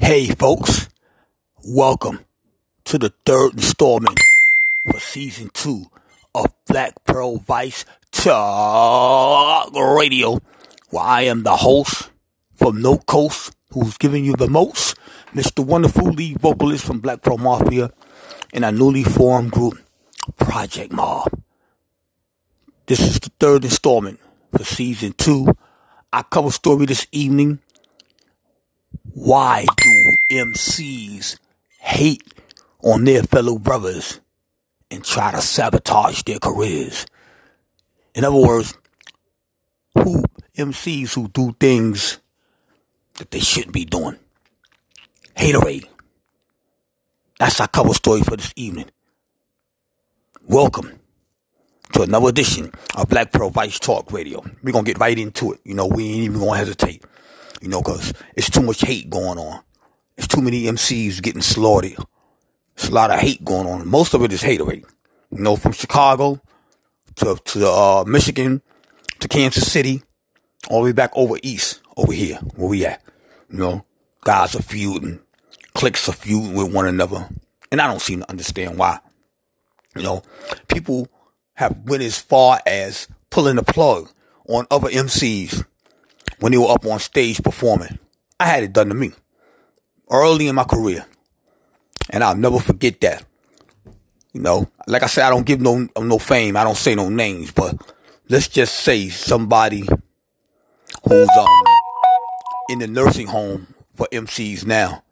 Hey, folks, welcome to the third installment for season two of Black Pearl Vice Talk Radio, where I am the host from No Coast, who's giving you the most, Mr. Wonderful lead vocalist from Black Pearl Mafia and our newly formed group, Project Mob. This is the third installment for season two. Our cover story this evening why do MCs hate on their fellow brothers and try to sabotage their careers? In other words, who MCs who do things that they shouldn't be doing. Haterade. That's our cover story for this evening. Welcome to another edition of Black Pearl Vice Talk Radio. We're gonna get right into it. You know, we ain't even gonna hesitate. You know, cause it's too much hate going on. It's too many MCs getting slaughtered. It's a lot of hate going on. Most of it is haterade. You know, from Chicago to to uh, Michigan to Kansas City, all the way back over east, over here, where we at. You know, guys are feuding, cliques are feuding with one another, and I don't seem to understand why. You know, people have went as far as pulling the plug on other MCs when they were up on stage performing. I had it done to me early in my career. And I'll never forget that. You know, like I said, I don't give no no fame. I don't say no names, but let's just say somebody who's um in the nursing home for MCs now.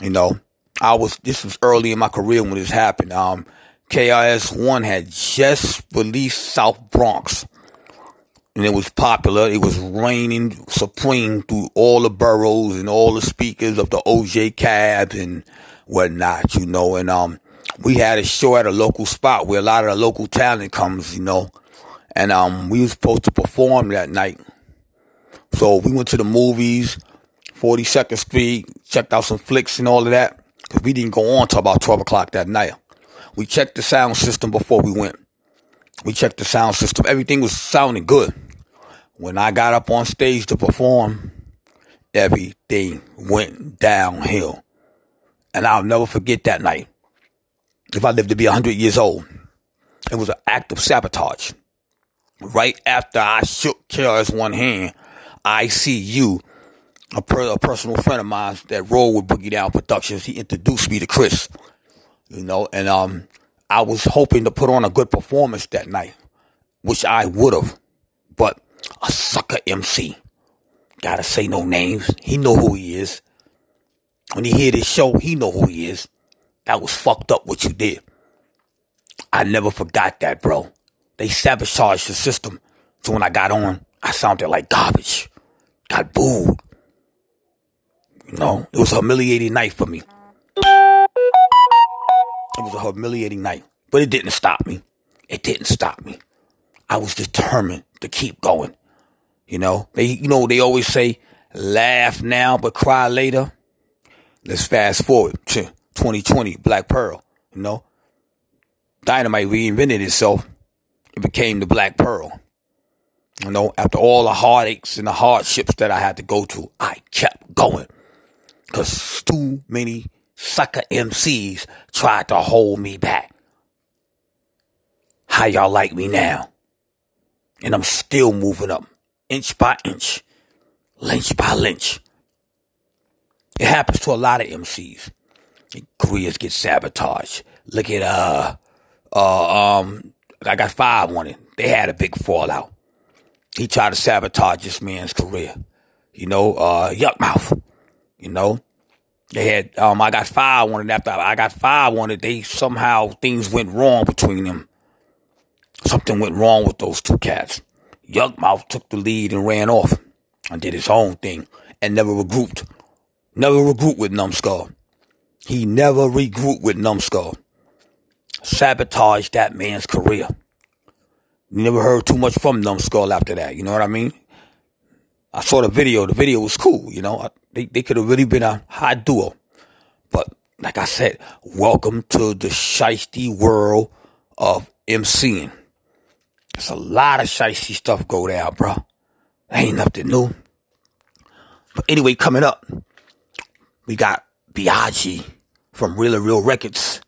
You know, I was this was early in my career when this happened. Um, KRS One had just released South Bronx and it was popular. It was reigning supreme through all the boroughs and all the speakers of the OJ cabs and whatnot, you know. And um, we had a show at a local spot where a lot of the local talent comes, you know. And um, we were supposed to perform that night. So we went to the movies, 42nd Street, checked out some flicks and all of that. Cause we didn't go on till about 12 o'clock that night. We checked the sound system before we went. We checked the sound system. Everything was sounding good. When I got up on stage to perform, everything went downhill. And I'll never forget that night. If I live to be 100 years old, it was an act of sabotage. Right after I shook KRS One hand, I see you, a, per, a personal friend of mine that rolled with Boogie Down Productions. He introduced me to Chris, you know, and um, I was hoping to put on a good performance that night, which I would have, a sucker MC, gotta say no names. He know who he is. When he hear this show, he know who he is. That was fucked up what you did. I never forgot that, bro. They sabotaged the system. So when I got on, I sounded like garbage. Got booed. You know, it was a humiliating night for me. It was a humiliating night, but it didn't stop me. It didn't stop me. I was determined to keep going. You know, they, you know, they always say, laugh now, but cry later. Let's fast forward to 2020, Black Pearl, you know. Dynamite reinvented itself. It became the Black Pearl. You know, after all the heartaches and the hardships that I had to go through, I kept going. Cause too many sucker MCs tried to hold me back. How y'all like me now? And I'm still moving up, inch by inch, lynch by lynch. It happens to a lot of MCs. careers get sabotaged. Look at uh uh um I got five on it. They had a big fallout. He tried to sabotage this man's career. You know, uh Yukmouth. You know, they had, um, I got five on it after I got five on it. They somehow things went wrong between them. Something went wrong with those two cats. Yukmouth took the lead and ran off and did his own thing and never regrouped. Never regrouped with Numskull. He never regrouped with Numskull. Sabotaged that man's career. You never heard too much from Numskull after that. You know what I mean? I saw the video. The video was cool. You know, they, they could have really been a high duo. But like I said, welcome to the shiesty world of MCing. There's a lot of shiesty stuff go down, bro. Ain't nothing new. But anyway, coming up, we got Biaggi from Real and Real Records.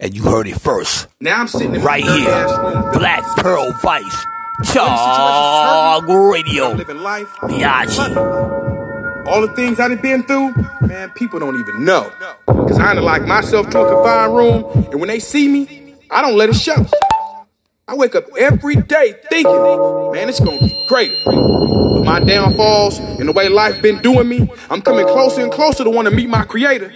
And you heard it first. Now I'm sitting right here. Black Pearl Vice. When Talk situations hurt me, Radio. I'm living life. Biaggi. All the things I've been through, man, people don't even know. Cause I done lock myself to a confined room, and when they see me, I don't let it show. I wake up every day thinking, man, it's gonna be great. But my downfalls and the way life been doing me, I'm coming closer and closer to want to meet my creator.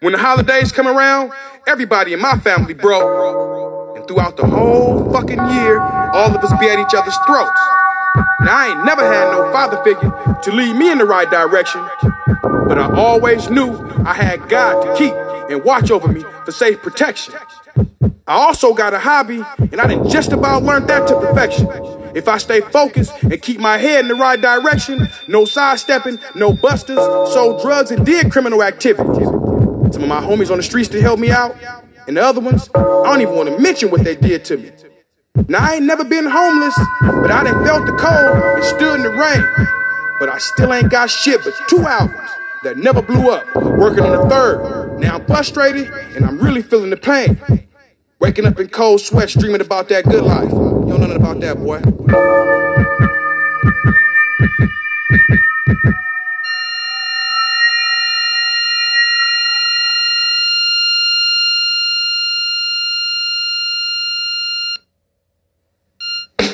When the holidays come around, everybody in my family broke. And throughout the whole fucking year, all of us be at each other's throats. I ain't never had no father figure to lead me in the right direction, but I always knew I had God to keep and watch over me for safe protection. I also got a hobby, and I done just about learned that to perfection. If I stay focused and keep my head in the right direction, no sidestepping, no busters, sold drugs, and did criminal activities. Some of my homies on the streets to help me out, and the other ones, I don't even want to mention what they did to me. Now, I ain't never been homeless, but I done felt the cold and stood in the rain. But I still ain't got shit but two albums that never blew up, working on the third. Now I'm frustrated, and I'm really feeling the pain. Waking up in cold sweats, dreaming about that good life. You don't know nothing about that, boy.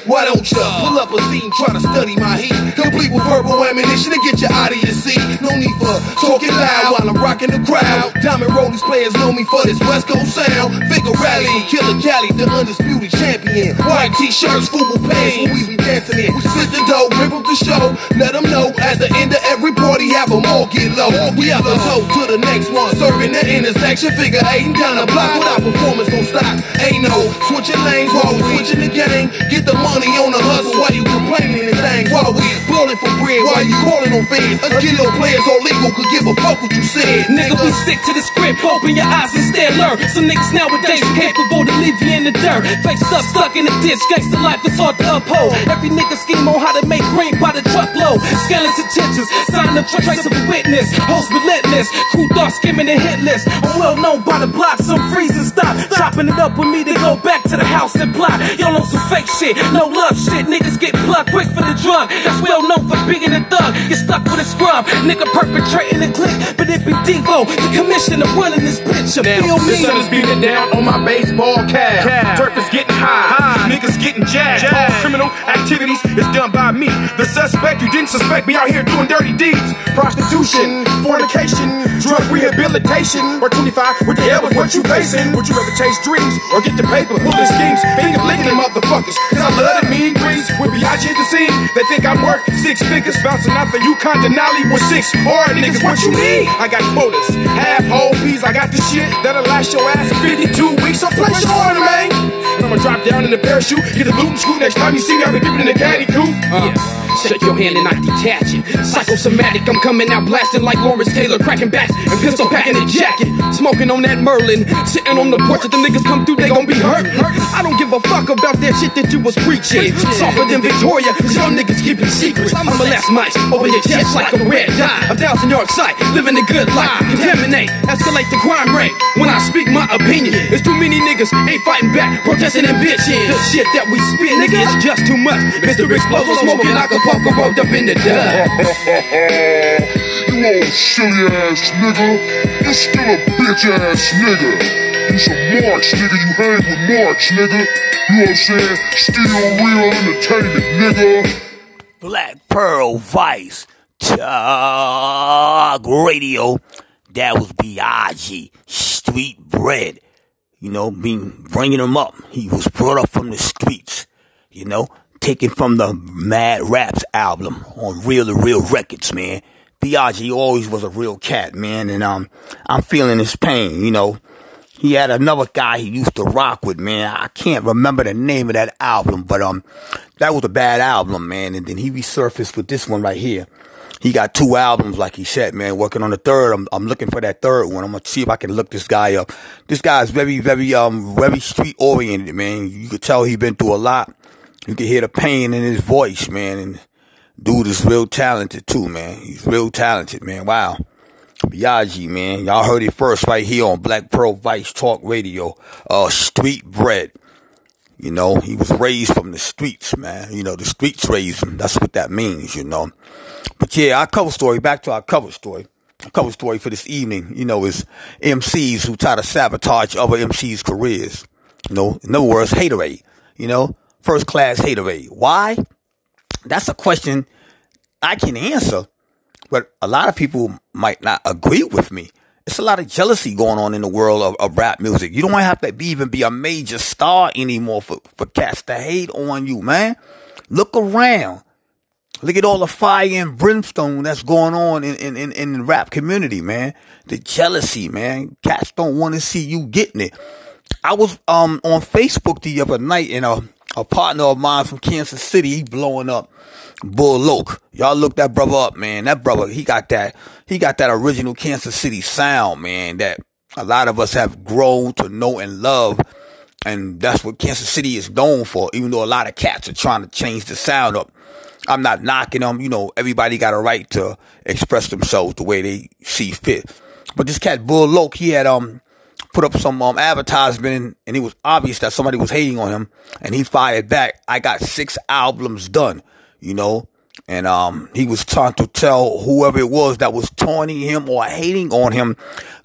Why don't ya pull up a scene, try to study my heat? Complete with verbal ammunition to get you out of your seat. No need for talking loud while I'm rocking the crowd. Diamond Rollies players know me for this West Coast sound. Figure rally, Killer Cali, the undisputed champion. White t-shirts, football pants, when we be dancing in. We split the dough, rip up the show. Let them know at the end of every party, have them all get low. We have a toe to the next one, serving the intersection. Figure eight and down the block without performance on stop. Ain't no switching lanes while we switching the game. Get the money on the hustle while you complaining and things. Why we ballin' for bread, while you calling on fans. Us kilo players all legal could give a fuck what you said. Nigga, we stick to the script, open your eyes and stare, learn. Some niggas nowadays are capable to leave you in the dirt. Face up, stuck in the ditch, gangsta life is hard to uphold. Every nigga scheme on how to make green by the truckload. Scandalous intentions, sign up traceable witness. Host relentless, crew dark skimming the hit list. I'm well known by the block, some freeze and stop. Chopping it up with me to go back to the house and plot. Y'all on some fake shit, no love shit. Niggas get plucked quick for the drug. That's well known for being a thug. Get stuck with a scrub. Nigga perpetrating a click, but it be Devo, the commissioner running this bitch. You feel The me? sun is beating down on my baseball cap. Turf is getting high. Niggas getting jacked. All criminal activities is done by me. The suspect, you didn't suspect me out here doing dirty deeds. Prostitution, fornication, drug rehabilitation. Or 25, what the hell is what you facing? Would you rather chase dreams or get the paper? Pull the schemes, finger licking them motherfuckers. Cause I love With Biaggi at the scene, they think I'm worth six figures. Bouncing out the Yukon Denali with six hard niggas. What you need? I got quotas, half whole peas. I got the shit that'll last your ass 52 weeks. So place your order, man. And I'ma drop down in the parachute, get the loot and scoop. Next time you see me, I'll be dipping in the caddy coupe. Uh, Shake your hand and I detach it. Psychosomatic, I'm coming out blasting like Lawrence Taylor, cracking backs and pistol packing a jacket. Smoking on that Merlin, sitting on the porch. If the niggas come through, they gon' be hurt. I don't give a fuck about that shit that you was preaching. Softer than Victoria, cause y'all niggas keeping secrets. I'ma last mics over your chest like a red dot. A thousand yard sight, living a good life. Contaminate, escalate the crime rate. When I speak my opinion, it's too many niggas ain't fighting back, protesting and bitching. The shit that we spit, nigga, is just too much. Mr. Explosive smoking Acapulco rolled up in the dust. you old silly ass nigga. You still a bitch ass nigga. You some marks, nigga. You hang with marks, nigga. You know what I'm saying? Still real entertainment, nigga. Black Pearl Vice Talk Radio. That was Biaggi, street bread. You know, being bringing him up. He was brought up from the streets. You know, taken from the Mad Raps album on Real to Real Records, man. Biaggi always was a real cat, man, and um, I'm feeling his pain. You know, he had another guy he used to rock with, man. I can't remember the name of that album, but um, that was a bad album, man. And then he resurfaced with this one right here. He got two albums, like he said, man. Working on the third. I'm, I'm looking for that third one. I'm gonna see if I can look this guy up. This guy's very, very, um, very street oriented, man. You could tell he been through a lot. You can hear the pain in his voice, man. And dude is real talented too, man. He's real talented, man. Wow. Biaggi, man. Y'all heard it first right here on Black Pearl Vice Talk Radio. Uh, street bread. You know, he was raised from the streets, man. You know, the streets raised him. That's what that means, you know. But yeah, our cover story, back to our cover story. Our cover story for this evening, you know, is MCs who try to sabotage other MCs' careers. You know, in other words, haterade. You know, first class haterade. Why? That's a question I can answer, but a lot of people might not agree with me. It's a lot of jealousy going on in the world of, of rap music. You don't have to be, even be a major star anymore for, for cats to hate on you, man. Look around. Look at all the fire and brimstone that's going on in, in, in, in the rap community, man. The jealousy, man. Cats don't want to see you getting it. I was um on Facebook the other night and a, a partner of mine from Kansas City, he blowing up Bull Loke. Y'all look that brother up, man. That brother, he got that, he got that original Kansas City sound, man, that a lot of us have grown to know and love. And that's what Kansas City is known for, even though a lot of cats are trying to change the sound up. I'm not knocking them. You know, everybody got a right to express themselves the way they see fit. But this cat, Bull Loke, he had, um, put up some um, advertisement and it was obvious that somebody was hating on him and he fired back. I got six albums done, you know, and um, he was trying to tell whoever it was that was taunting him or hating on him,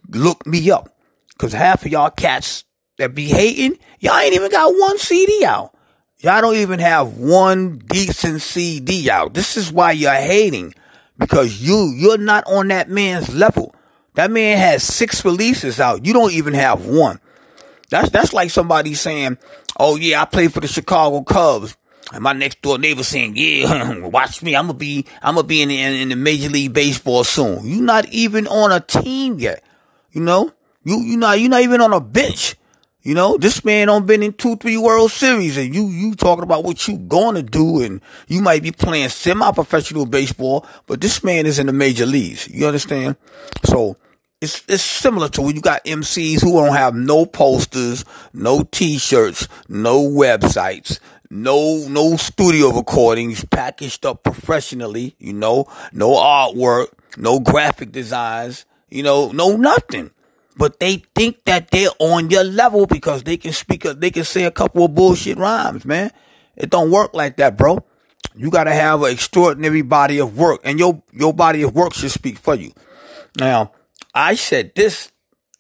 look me up. Cause half of y'all cats that be hating, y'all ain't even got one CD out. Y'all don't even have one decent CD out. This is why you're hating because you, you're not on that man's level. That man has six releases out. You don't even have one. That's that's like somebody saying, "Oh yeah, I played for the Chicago Cubs," and my next door neighbor saying, "Yeah, watch me. I'm gonna be I'm gonna be in the, in the Major League Baseball soon." You're not even on a team yet. You know, you you not you're not even on a bench. You know, this man don't been in two, three World Series and you, you talking about what you gonna do and you might be playing semi-professional baseball, but this man is in the major leagues. You understand? So, it's it's similar to when you got MCs who don't have no posters, no t-shirts, no websites, no no studio recordings packaged up professionally, you know, no artwork, no graphic designs, you know, no nothing. But they think that they're on your level because they can speak a, they can say a couple of bullshit rhymes, man. It don't work like that, bro. You gotta have an extraordinary body of work and your your body of work should speak for you. Now, I said this.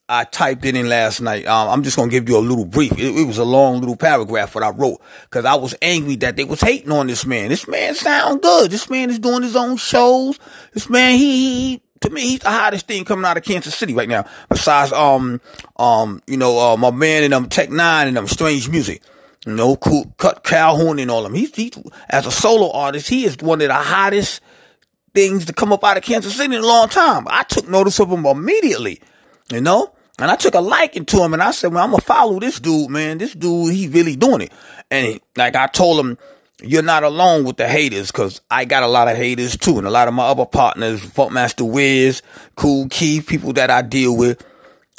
I typed it in last night. Um, I'm just gonna give you a little brief. It, it was a long little paragraph what I wrote because I was angry that they was hating on this man. This man sound good. This man is doing his own shows. This man, he, he to me, he's the hottest thing coming out of Kansas City right now. Besides, um, um, you know, uh, my man and um, Tech N9ne and um, Strange Music. You know, cool, Kutt Calhoun and all of them. He's, he, as a solo artist, he is one of the hottest things to come up out of Kansas City in a long time. I took notice of him immediately, you know, and I took a liking to him and I said, well, I'm to follow this dude, man. This dude, he really doing it. And he, like I told him, you're not alone with the haters because I got a lot of haters too. And a lot of my other partners, Funkmaster Wiz, Kool Keith, people that I deal with,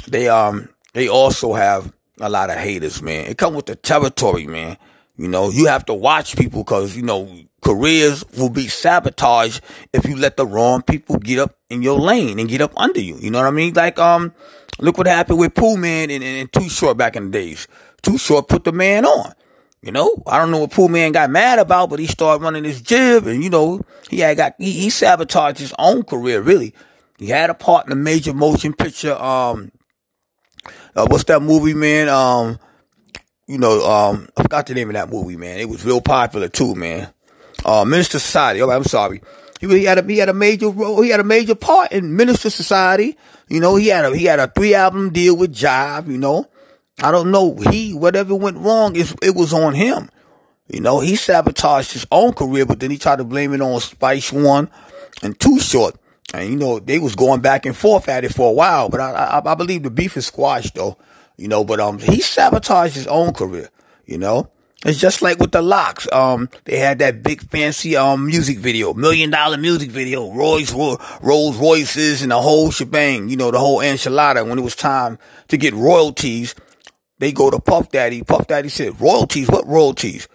they, um, they also have a lot of haters, man. It come with the territory, man. You know, you have to watch people because, you know, careers will be sabotaged if you let the wrong people get up in your lane and get up under you. You know what I mean? Like, um, look what happened with Pooh Man and, and, and Too Short back in the days. Too Short put the man on. You know, I don't know what Pooh Man got mad about, but he started running his jib and, you know, he had got, he, he sabotaged his own career, really. He had a part in a major motion picture, um, uh, what's that movie, man? Um, you know, um, I forgot the name of that movie, man. It was real popular too, man uh, Menace II Society. Oh, I'm sorry. He, he had a he had a major role. He had a major part in Menace II Society. You know, he had a he had a three album deal with Jive. You know, I don't know. He whatever went wrong, it, was on him. You know, he sabotaged his own career, but then he tried to blame it on Spice One and Too Short. And you know, they was going back and forth at it for a while, but I, I, I believe the beef is squashed though. You know, but um, he sabotaged his own career. You know, it's just like with the LOX. Um, they had that big fancy um music video, million dollar music video, Rolls Rolls Royces and the whole shebang. You know, the whole enchilada. When it was time to get royalties, they go to Puff Daddy. Puff Daddy said, "Royalties? What royalties?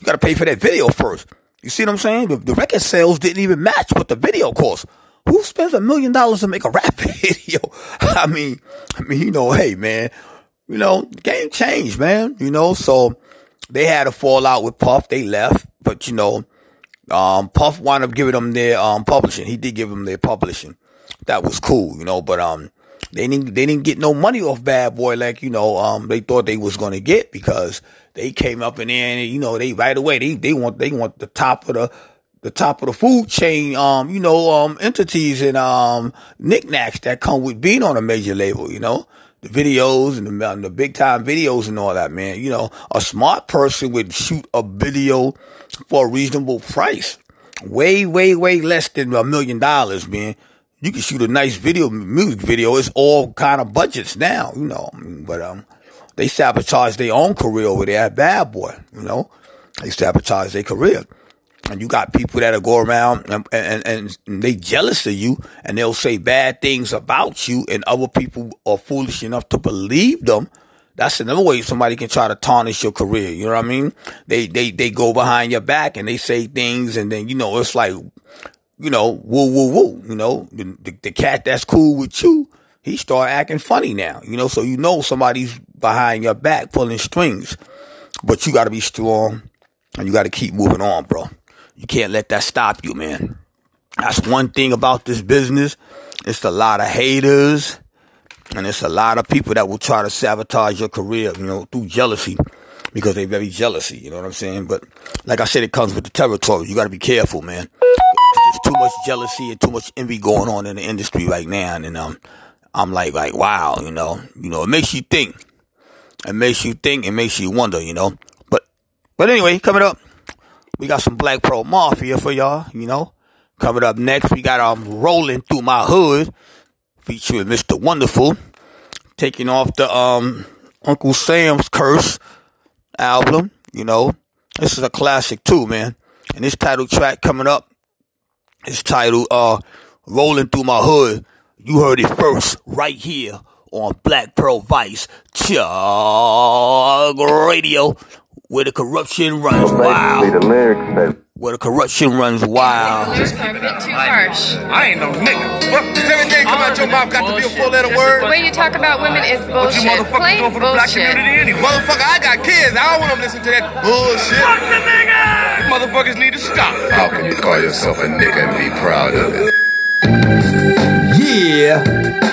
You got to pay for that video first. You see what I'm saying? The, the record sales didn't even match what the video cost. Who who spends a million dollars to make a rap video? I mean, I mean, you know, hey man, you know, game changed, man. You know, so they had a fallout with Puff. They left, but you know, um, Puff wound up giving them their um publishing. He did give them their publishing. That was cool, you know, but um, they didn't they didn't get no money off Bad Boy like you know um they thought they was gonna get because they came up in there and you know they right away they they want they want the top of the the top of the food chain, um, you know, um, entities and, um, knickknacks that come with being on a major label, you know, the videos and the, and the big time videos and all that, man. You know, a smart person would shoot a video for a reasonable price. Way, way, way less than a million dollars, man. You can shoot a nice video, music video. It's all kind of budgets now, you know, but, um, they sabotage their own career over there at Bad Boy, you know, they sabotage their career. And you got people that'll go around and, and, and they jealous of you and they'll say bad things about you and other people are foolish enough to believe them. That's another way somebody can try to tarnish your career. You know what I mean? They, they, they go behind your back and they say things and then, you know, it's like, you know, woo, woo, woo, you know, the, the, the cat that's cool with you, he start acting funny now, you know, so you know somebody's behind your back pulling strings, but you got to be strong and you got to keep moving on, bro. You can't let that stop you, man. That's one thing about this business. It's a lot of haters and it's a lot of people that will try to sabotage your career, you know, through jealousy because they're very jealousy, you know what I'm saying? But like I said, it comes with the territory. You got to be careful, man. Too much jealousy and too much envy going on in the industry right now. And, um, I'm like, like, wow, you know, you know, it makes you think. It makes you think. It makes you wonder, you know. But, but anyway, coming up, we got some Black Pearl Mafia for y'all, you know. Coming up next, we got um rolling through my hood, featuring Mr. Wonderful, taking off the um Uncle Sam's Curse album, you know. This is a classic too, man. And this title track coming up is titled uh Rolling Through My Hood. You heard it first right here on Black Pearl Vice Chug Radio where the corruption runs wild. Where the corruption runs wild. Lyrics are a bit too harsh. I ain't no nigga. Fuck, does everything come out your mouth got to be a four letter word? The way you talk about women is bullshit. What you bullshit. motherfuckers Plain doing for the black community anyway? Motherfucker, I got kids. I don't want them to listen to that bullshit. Fuck the nigga! You motherfuckers need to stop. How can you call yourself a nigga and be proud of it? Yeah.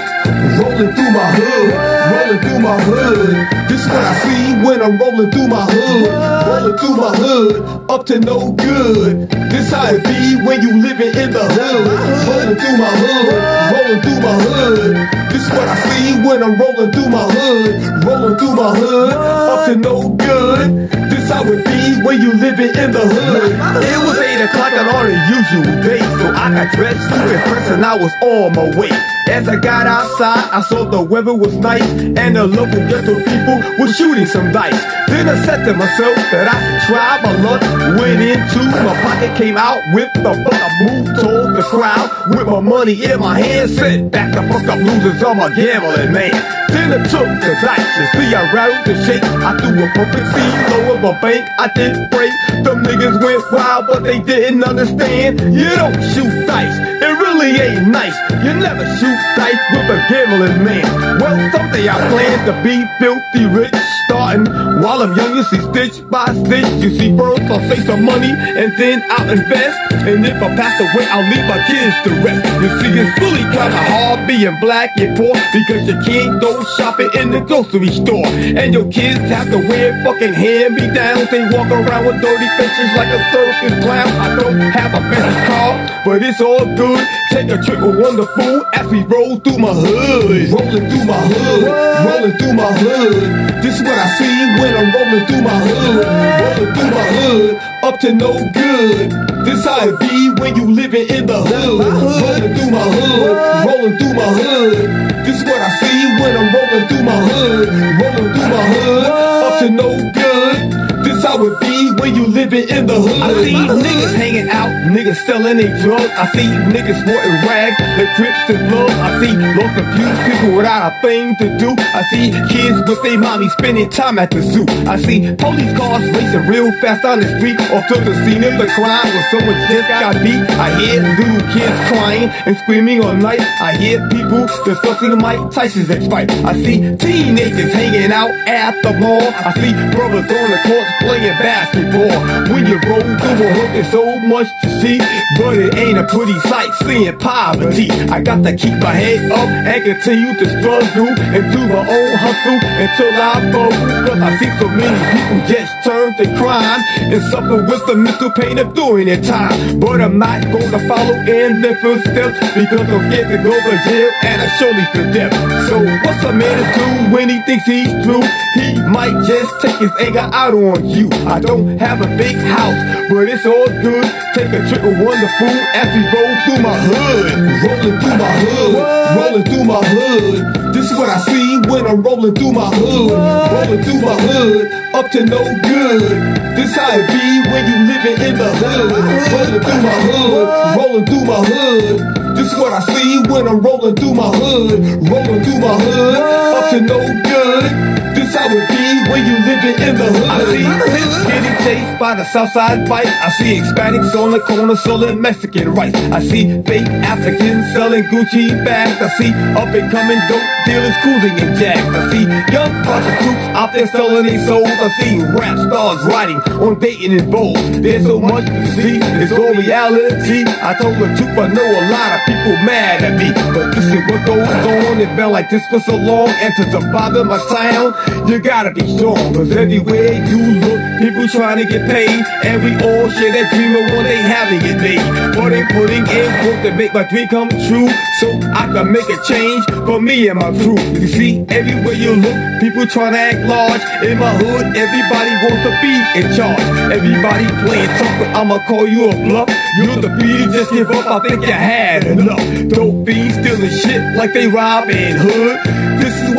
Rolling through my hood, rolling through my hood. This is what I see when I'm rolling through my hood. Rolling through my hood, up to no good. This how it be when you living in the hood. Rolling through my hood, rolling through my hood. This is what I see when I'm rolling through my hood. Rolling through my hood, up to no good. This how it be when you living in the hood. It was 8 o'clock on the usual day, so I got dressed to impress and I was on my way. As I got outside, I saw the weather was nice and the local ghetto people were shooting some dice. Then I said to myself that I should try my luck. Went into my pocket, came out with the fuck. I moved towards the crowd with my money in my hand. Said, back the fuck up, losers, I'm a gambling man. Then I took the dice. You see, I rattled the shake. I threw a perfect scene lower my bank. I didn't break. Them niggas went wild, but they didn't understand. You don't shoot dice. It really ain't nice. You never shoot dice with a gambling man. Well, someday I plan to be filthy rich, starting while I'm young. You see, stitch by stitch. You see, first I'll save some money and then I'll invest. And if I pass away, I'll leave my kids to rest. You see, it's really kinda hard being black and poor because you can't go shopping in the grocery store. And your kids have to wear fucking hand me downs. They walk around with dirty faces like a circus clown. I don't have a fancy car, but it's all good. Take a trip with Wonderful as we roll through my hood. Rolling through my hood, rolling through my hood. What I see when I'm rolling through my hood. Rolling through my hood, up to no good. This how it be when you living in the hood. Rolling through my hood, rolling through my hood. This is what I see when I'm rolling through my hood. Rolling through my hood, up to no good. This how it be when you living in the hood. I see niggas hanging out, niggas selling their drugs. I see niggas sporting rags, the crips and bloods. I see lost confused people without a thing to do. I see kids with their mommy spending time at the zoo. I see police cars racing real fast on the street off to the scene of the crime where someone just got beat. I hear little kids crying and screaming all night. I hear people discussing Mike Tyson's next fight. I see teenagers hanging out at the mall. I see brothers on the courts playing basketball. When you roll through a hood, there's so much to see, but it ain't a pretty sight seeing poverty. I got to keep my head up and continue to struggle and do my own hustle until I fall. Cause I see so many people just turn to crime and suffer with the mental pain of doing their time. But I'm not gonna follow in their footsteps because I'm scared to go to jail and I surely condemn. So what's a man to do when he thinks he's through? He might just take his anger out on you. I don't have a big house, but it's all good. Take a trip with Wonderful as we roll through my hood. Rolling through my hood. Rolling through my hood. This is what I see when I'm rolling through my hood. Rolling through my hood. Up to no good. This how it be when you living in the hood. Rolling through my hood. Rolling through my hood. This is what I see when I'm rolling through my hood. Rolling through my hood. Up to no good. How it be when you living in the hood. I see getting chased by the Southside fight. I see Hispanics on the corner selling Mexican rice. I see fake Africans selling Gucci bags. I see up and coming dope dealers cruising in jacks. I see young prostitutes out there selling their souls. I see rap stars riding on dating and bowls. There's so much to see. It's all reality. I told the truth, I know a lot of people mad at me. But this is what goes on. It's been like this for so long. And to the bother my sound, you gotta be strong. Cause everywhere you look, people trying to get paid. And we all share that dream of what they having it made. But they putting in work to make my dream come true. So I can make a change for me and my crew. You see, everywhere you look, people trying to act large. In my hood, everybody wants to be in charge. Everybody playing tough, but I'ma call you a bluff. You're the beat, just give up, I think you had enough. Dope fiends stealing shit like they Robin Hood.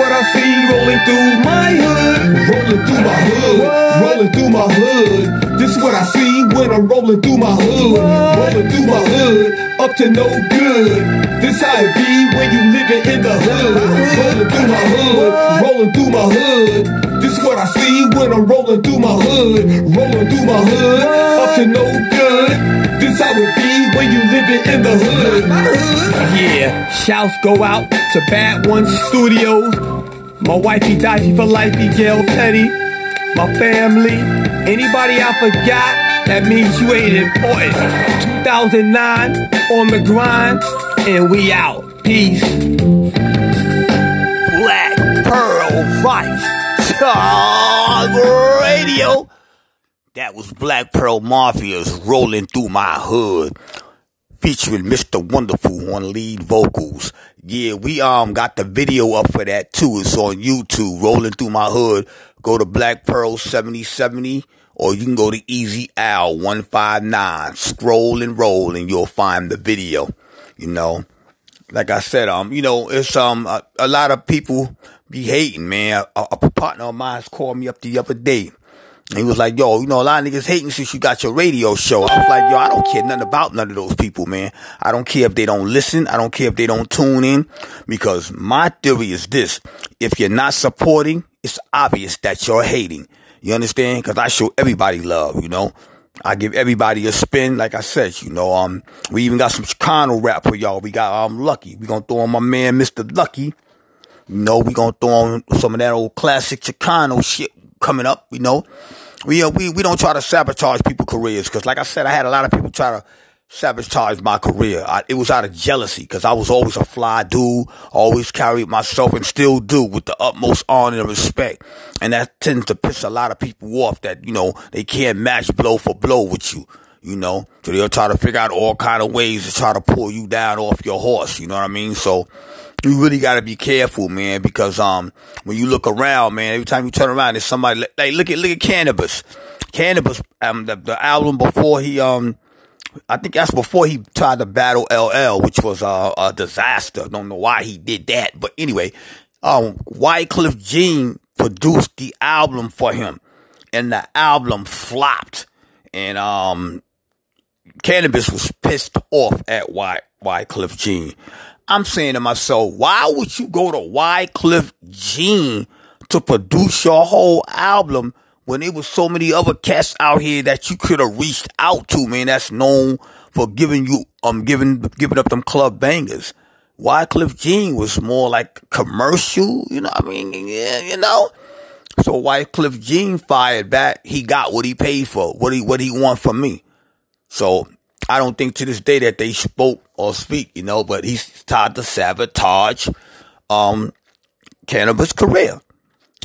What I see rolling through my hood. Rolling through my hood. Rolling through my hood. This is what I see when I'm rolling through my hood. Rolling through my hood. Up to no good. This how it be when you living in the hood. Rolling through my hood. Rolling through my hood. This is what I see when I'm rolling through my hood. Rolling through my hood. Up to no good. This how it be when you living in the hood. Yeah, shouts go out to Bad One Studios. My wifey Dicey for life, Gail Petty. My family. Anybody I forgot, that means you ain't important. 2009, on the grind, and we out. Peace. Black Pearl Vice Talk Radio. That was Black Pearl Mafia's Rolling Through My Hood featuring Mr. Wonderful on lead vocals. Yeah, we um got the video up for that too. It's on YouTube, Rolling Through My Hood. Go to Black Pearl 7070 or you can go to Easy Al 159. Scroll and roll and you'll find the video. You know, like I said, um, you know, it's um a, a lot of people be hating, man. A, a partner of mine called me up the other day. He was like, yo, you know, a lot of niggas hating since you got your radio show. I was like, yo, I don't care nothing about none of those people, man. I don't care if they don't listen. I don't care if they don't tune in. Because my theory is this. If you're not supporting, it's obvious that you're hating. You understand? Because I show everybody love, you know. I give everybody a spin, like I said, you know. Um, we even got some Chicano rap for y'all. We got um Lucky. We gonna throw on my man, Mr. Lucky. You know, we gonna throw on some of that old classic Chicano shit coming up. You know, we uh, we we don't try to sabotage people's careers because, like I said, I had a lot of people try to sabotage my career. I, it was out of jealousy because I was always a fly dude, always carried myself and still do with the utmost honor and respect. And that tends to piss a lot of people off that, you know, they can't match blow for blow with you, you know, so they'll try to figure out all kind of ways to try to pull you down off your horse. You know what I mean? So you really got to be careful, man, because, um, when you look around, man, every time you turn around, there's somebody, like, look at, look at Canibus. Canibus, um, the, the album before he, um, I think that's before he tried to battle LL, which was a, a disaster. Don't know why he did that, but anyway, um, Wyclef Jean produced the album for him, and the album flopped. and um, Canibus was pissed off at Wy Wyclef Jean. I'm saying to myself, why would you go to Wyclef Jean to produce your whole album when there was so many other cats out here that you could have reached out to, man, that's known for giving you um giving giving up them club bangers. Wyclef Jean was more like commercial, you know. I mean, yeah, you know. So Wycliffe Jean fired back. He got what he paid for, what he what he want from me. So I don't think to this day that they spoke or speak, you know. But he's tried to sabotage um Canibus career,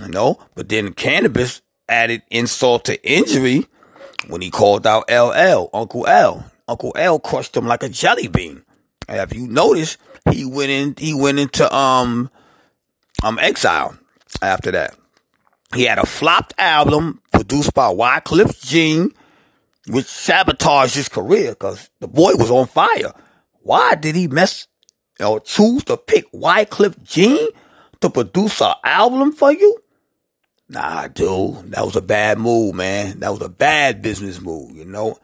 you know. But then Canibus added insult to injury when he called out LL, Uncle L. Uncle L crushed him like a jelly bean. And if you notice, he went in he went into um um exile after that. He had a flopped album produced by Wyclef Jean, which sabotaged his career because the boy was on fire. Why did he mess or choose to pick Wyclef Jean to produce an album for you? Nah, dude, that was a bad move, man. That was a bad business move, you know.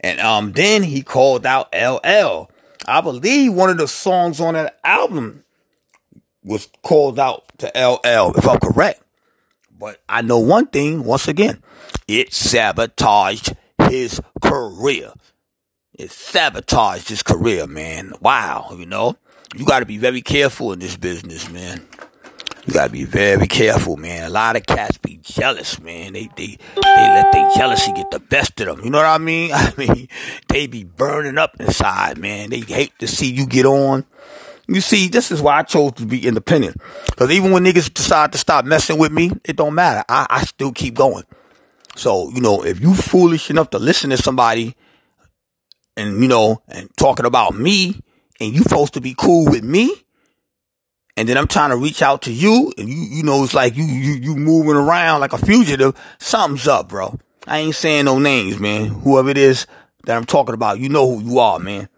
And um, then he called out LL. I believe one of the songs on that album was called out to LL, if I'm correct. But I know one thing, once again, it sabotaged his career. It sabotaged his career, man. Wow, you know. You got to be very careful in this business, man. You gotta be very careful, man. A lot of cats be jealous, man. They they they let their jealousy get the best of them. You know what I mean? I mean, they be burning up inside, man. They hate to see you get on. You see, this is why I chose to be independent. Cause even when niggas decide to stop messing with me, it don't matter. I, I still keep going. So, you know, if you foolish enough to listen to somebody and, you know, and talking about me and you supposed to be cool with me, and then I'm trying to reach out to you, and you, you know, it's like you, you, you moving around like a fugitive. Something's up, bro. I ain't saying no names, man. Whoever it is that I'm talking about, you know who you are, man.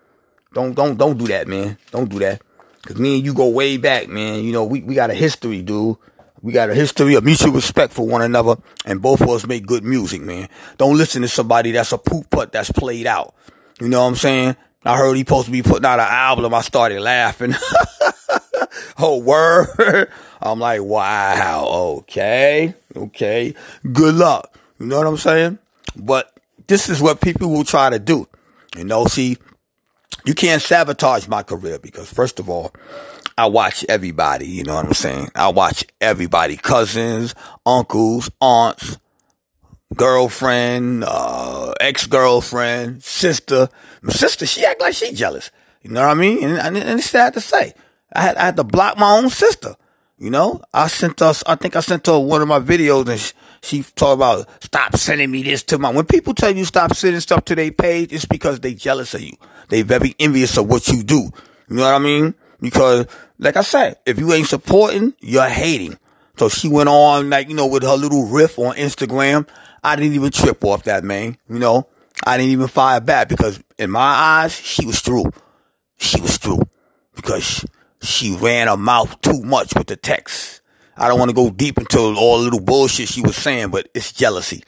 Don't, don't, don't do that, man. Don't do that. Cause me and you go way back, man. You know, we, we got a history, dude. We got a history of mutual respect for one another, and both of us make good music, man. Don't listen to somebody that's a poop putt that's played out. You know what I'm saying? I heard he supposed to be putting out an album. I started laughing. oh, word. I'm like, wow, okay, okay. Good luck. You know what I'm saying? But this is what people will try to do. You know, see, you can't sabotage my career because first of all, I watch everybody, you know what I'm saying? I watch everybody, cousins, uncles, aunts, girlfriend, uh, ex-girlfriend, sister. My sister, she act like she jealous. You know what I mean? And, and, and it's sad to say. I had, I had to block my own sister. You know, I sent us, I think I sent her one of my videos and she, she talked about stop sending me this to my, when people tell you stop sending stuff to their page, it's because they jealous of you. They very envious of what you do. You know what I mean? Because, like I said, if you ain't supporting, you're hating. So she went on, like, you know, with her little riff on Instagram. I didn't even trip off that, man. You know, I didn't even fire back because in my eyes, she was through. She was through because she, ran her mouth too much with the text. I don't want to go deep into all the little bullshit she was saying, but it's jealousy.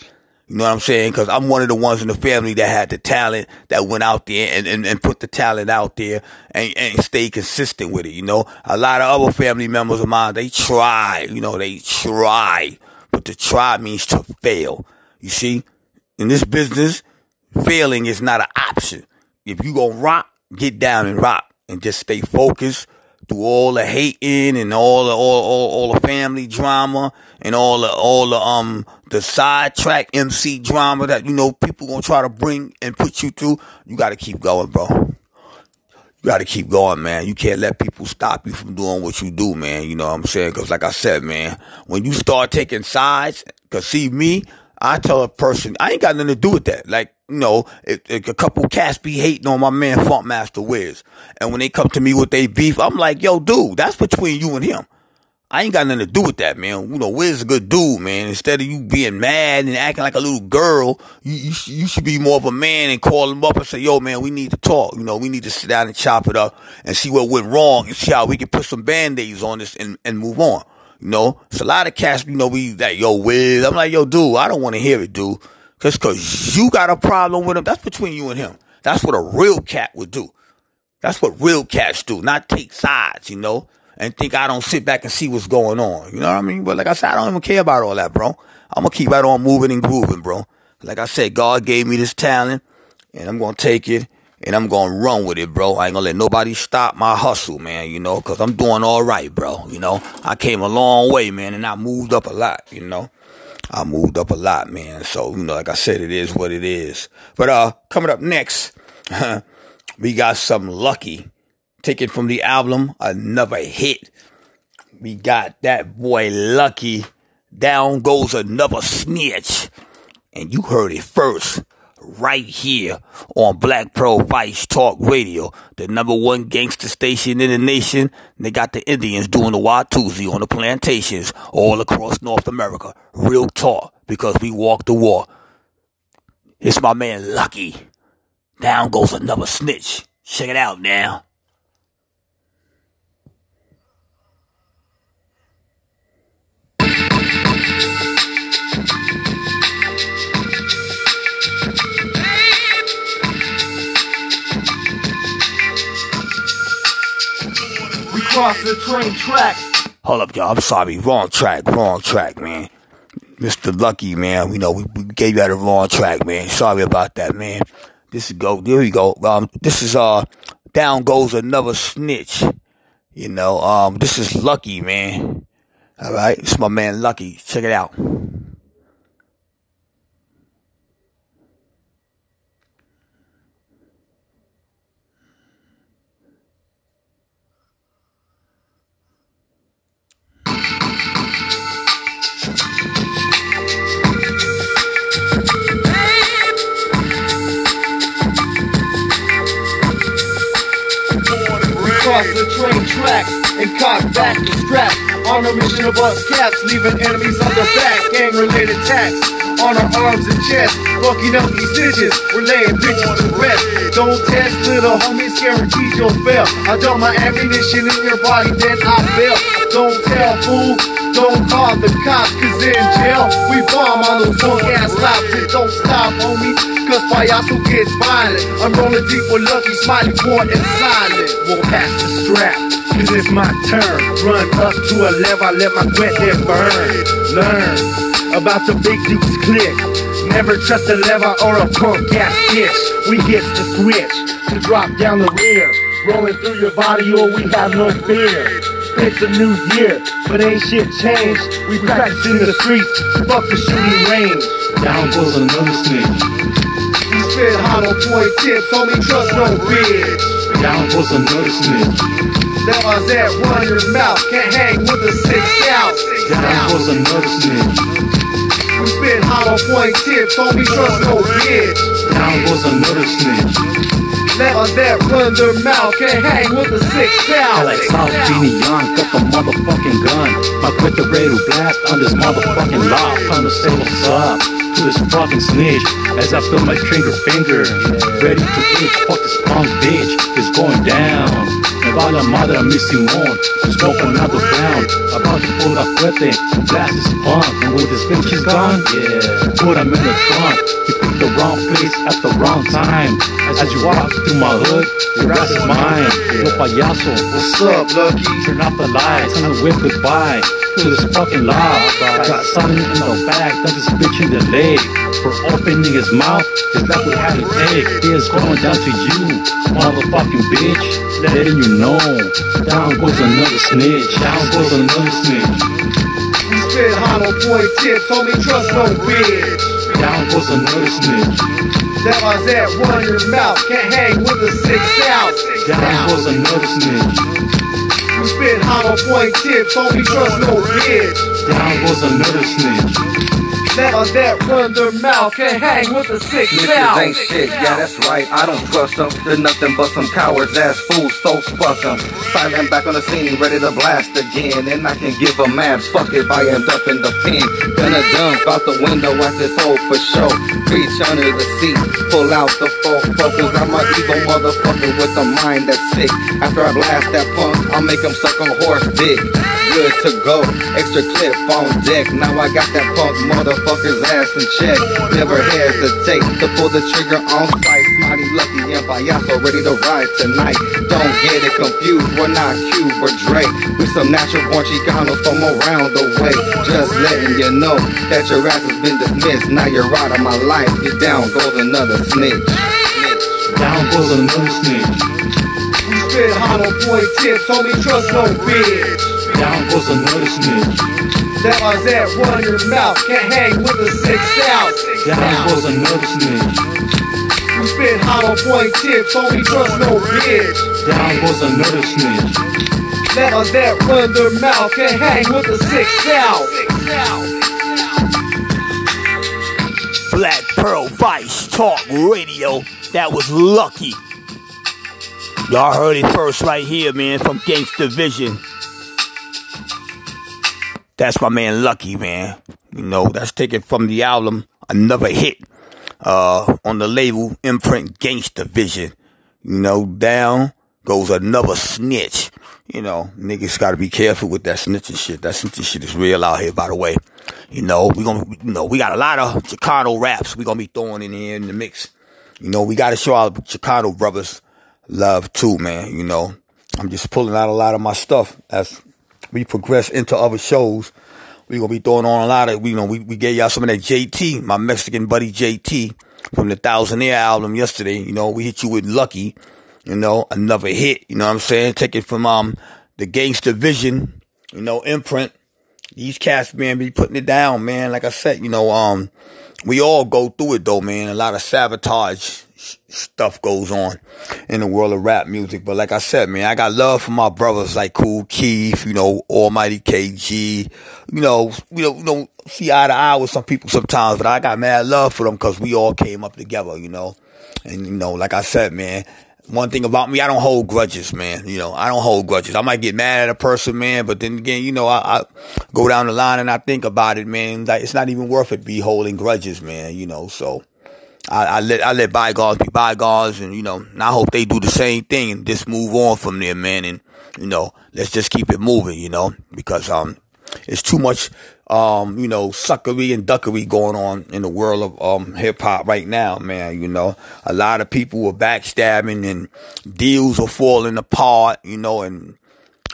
You know what I'm saying? Cause I'm one of the ones in the family that had the talent that went out there and, and, and put the talent out there and, and stay consistent with it. You know, a lot of other family members of mine, they try, you know, they try, but to try means to fail. You see, in this business, failing is not an option. If you gonna rock, get down and rock and just stay focused through all the hating and all the all, all, all the family drama and all the all the um the sidetrack MC drama that you know people gonna try to bring and put you through, you gotta keep going, bro. You gotta keep going, man. You can't let people stop you from doing what you do, man. You know what I'm saying? Cause like I said, man, when you start taking sides, cause see me, I tell a person, I ain't got nothing to do with that. Like, you know, it, it, a couple cats be hating on my man Funk Master Wiz. And when they come to me with their beef, I'm like, yo, dude, that's between you and him. I ain't got nothing to do with that, man. You know, Wiz is a good dude, man. Instead of you being mad and acting like a little girl, you, you, you should be more of a man and call him up and say, yo, man, we need to talk. You know, we need to sit down and chop it up and see what went wrong and see how we can put some band-aids on this and, and move on. You know, it's a lot of cats, you know, we that, yo, Wiz. I'm like, yo, dude, I don't want to hear it, dude. Just cause you got a problem with him, that's between you and him. That's what a real cat would do. That's what real cats do, not take sides, you know, and think I don't sit back and see what's going on. You know what I mean? But like I said, I don't even care about all that, bro. I'm gonna keep right on moving and grooving, bro. Like I said, God gave me this talent, and I'm gonna take it and I'm gonna run with it, bro. I ain't gonna let nobody stop my hustle, man, you know, cause I'm doing all right, bro. You know, I came a long way, man, and I moved up a lot, you know. I moved up a lot, man. So, you know, like I said, it is what it is. But uh coming up next, we got some lucky. Taken from the album, another hit. We got that boy Lucky. Down goes another snitch. And you heard it first right here on Black Pro Vice Talk Radio, the number one gangster station in the nation. They got the Indians doing the Watusi on the plantations all across North America. Real talk, because we walk the war. It's my man Lucky. Down goes another snitch. Check it out now. We cross the train tracks. Hold up, y'all. I'm sorry. Wrong track. Wrong track, man. Mr. Lucky, man. We know we, we gave you that wrong track, man. Sorry about that, man. This is go. There we go. Um, this is uh, down goes another snitch. You know, um, this is Lucky, man. All right, it's my man Lucky. Check it out. We cross the train tracks and cock back the strap. On a mission to bust caps, leaving enemies on their back. Gang related attacks on our arms and chest. Fucking up these stitches, we're laying bitches to rest. Don't test, little homies, guaranteed you'll fail. I dump my ammunition in your body, then I fail. Don't tell, fool. Don't call the cops, cause in jail we bomb on those punk ass laps. It don't stop, homie, cause payaso gets violent. I'm rolling deep with lucky, smiley, poor and silent. Won't pass the strap, cause it's my turn. Run up to a level, I let my wet there burn. Learn about the big dude's click. Never trust a lever or a punk ass bitch. We hit the switch to drop down the rear. Rolling through your body or we have no fear. It's a new year, but ain't shit changed. We practice in the streets, fuck the shooting range. Down goes another snitch. We spit hollow point tips, homie, trust no bitch. Down goes another snitch. That was that run your mouth, can't hang with a six ounce. Down goes another snitch. We spit hollow point tips, homie, trust no bitch. Down goes another snitch. That that run their mouth, can't hang with a six ounce. Alex South, Genie Young, got the motherfucking gun. My quick the to blast on this motherfucking lock. Trying to say what's up to this fucking snitch. As I feel my trigger finger, ready to hit. Fuck this punk bitch, it's going down. Me va la madre a mi Simon, to smoke another round. About to pull la fuerte, blast this punk. And with this bitch is gone, yeah, put him in the trunk. The wrong place at the wrong time. As you walk through my hood, your ass is mine. Yo payaso, What's up, Lucky? Turn off the lights and wave goodbye to this fucking law. Got something in the back, that this bitch in the leg. For opening his mouth, is that we had to take. It's going down to you, motherfucking bitch. Letting you know, down goes another snitch. Down goes another snitch. We spit hollow point tips, homie, trust no bitch. Down goes another snitch. That was that run your mouth, can't hang with a six ounce. Down goes another snitch. We spit hollow point tips, homie, trust no bitch. Down goes another snitch. That that run their mouth, can't hang with a six Niggas ain't shit, yeah, that's right. I don't trust them. They're nothing but some cowards ass fools, so fuck them. Silent back on the scene, ready to blast again. And I can give a mad fuck if I end up in the pen. Gonna jump out the window at this hole for sure. Reach under the seat, pull out the full focus. I'm a evil motherfucker with a mind that's sick. After I blast that punk, I'll make him suck on horse dick. Good to go. Extra clip on deck. Now I got that punk motherfucker's ass in check. Never hesitate to pull the trigger on sight. Smarty, lucky, and payaso ready to ride tonight. Don't get it confused. We're not Cube or Drake. We some natural born Chicanos from around the way. Just letting you know that your ass has been dismissed. Now you're out of my life. Get down goes another snitch. Down goes another snitch. We spit hollow point tips, homie, trust no bitch. Down goes another snitch. That was that run your mouth, can't hang with the six out. Down goes another snitch. We spit hollow point tips, homie, trust no bitch. Down goes another snitch. That was that run their mouth, can't hang with the six out. Black Pearl Vice Talk Radio. That was lucky. Y'all heard it first right here, man, from Gangsta Vision. That's my man Lucky, man. You know, that's taken from the album Another Hit uh, on the label Imprint Gangsta Vision. You know, down goes another snitch. You know, niggas gotta be careful with that snitching shit. That snitching shit is real out here, by the way. You know, we gonna, you know, we got a lot of Chicano raps we gonna be throwing in here in the mix. You know, we gotta show our Chicano brothers love too, man. You know, I'm just pulling out a lot of my stuff as we progress into other shows. We gonna be throwing on a lot of, you know, we, we gave y'all some of that JT, my Mexican buddy JT from the Thousandaire album yesterday. You know, we hit you with Lucky, you know, another hit. You know what I'm saying? Take it from um the Gangsta Vision, you know, imprint. These cats, man, be putting it down, man. Like I said, you know, um, we all go through it though, man. A lot of sabotage stuff goes on in the world of rap music. But like I said, man, I got love for my brothers like Kool Keith, you know, Almighty KG, you know, we don't, we don't see eye to eye with some people sometimes, but I got mad love for them because we all came up together, you know. And, you know, like I said, man, one thing about me, I don't hold grudges, man. You know, I don't hold grudges. I might get mad at a person, man, but then again, you know, I, I go down the line and I think about it, man. Like, it's not even worth it be holding grudges, man, you know, so. I, I, let I let bygones be bygones, and you know, and I hope they do the same thing and just move on from there, man. And you know, let's just keep it moving, you know, because um, it's too much um, you know, suckery and duckery going on in the world of um hip hop right now, man. You know, a lot of people are backstabbing and deals are falling apart, you know, and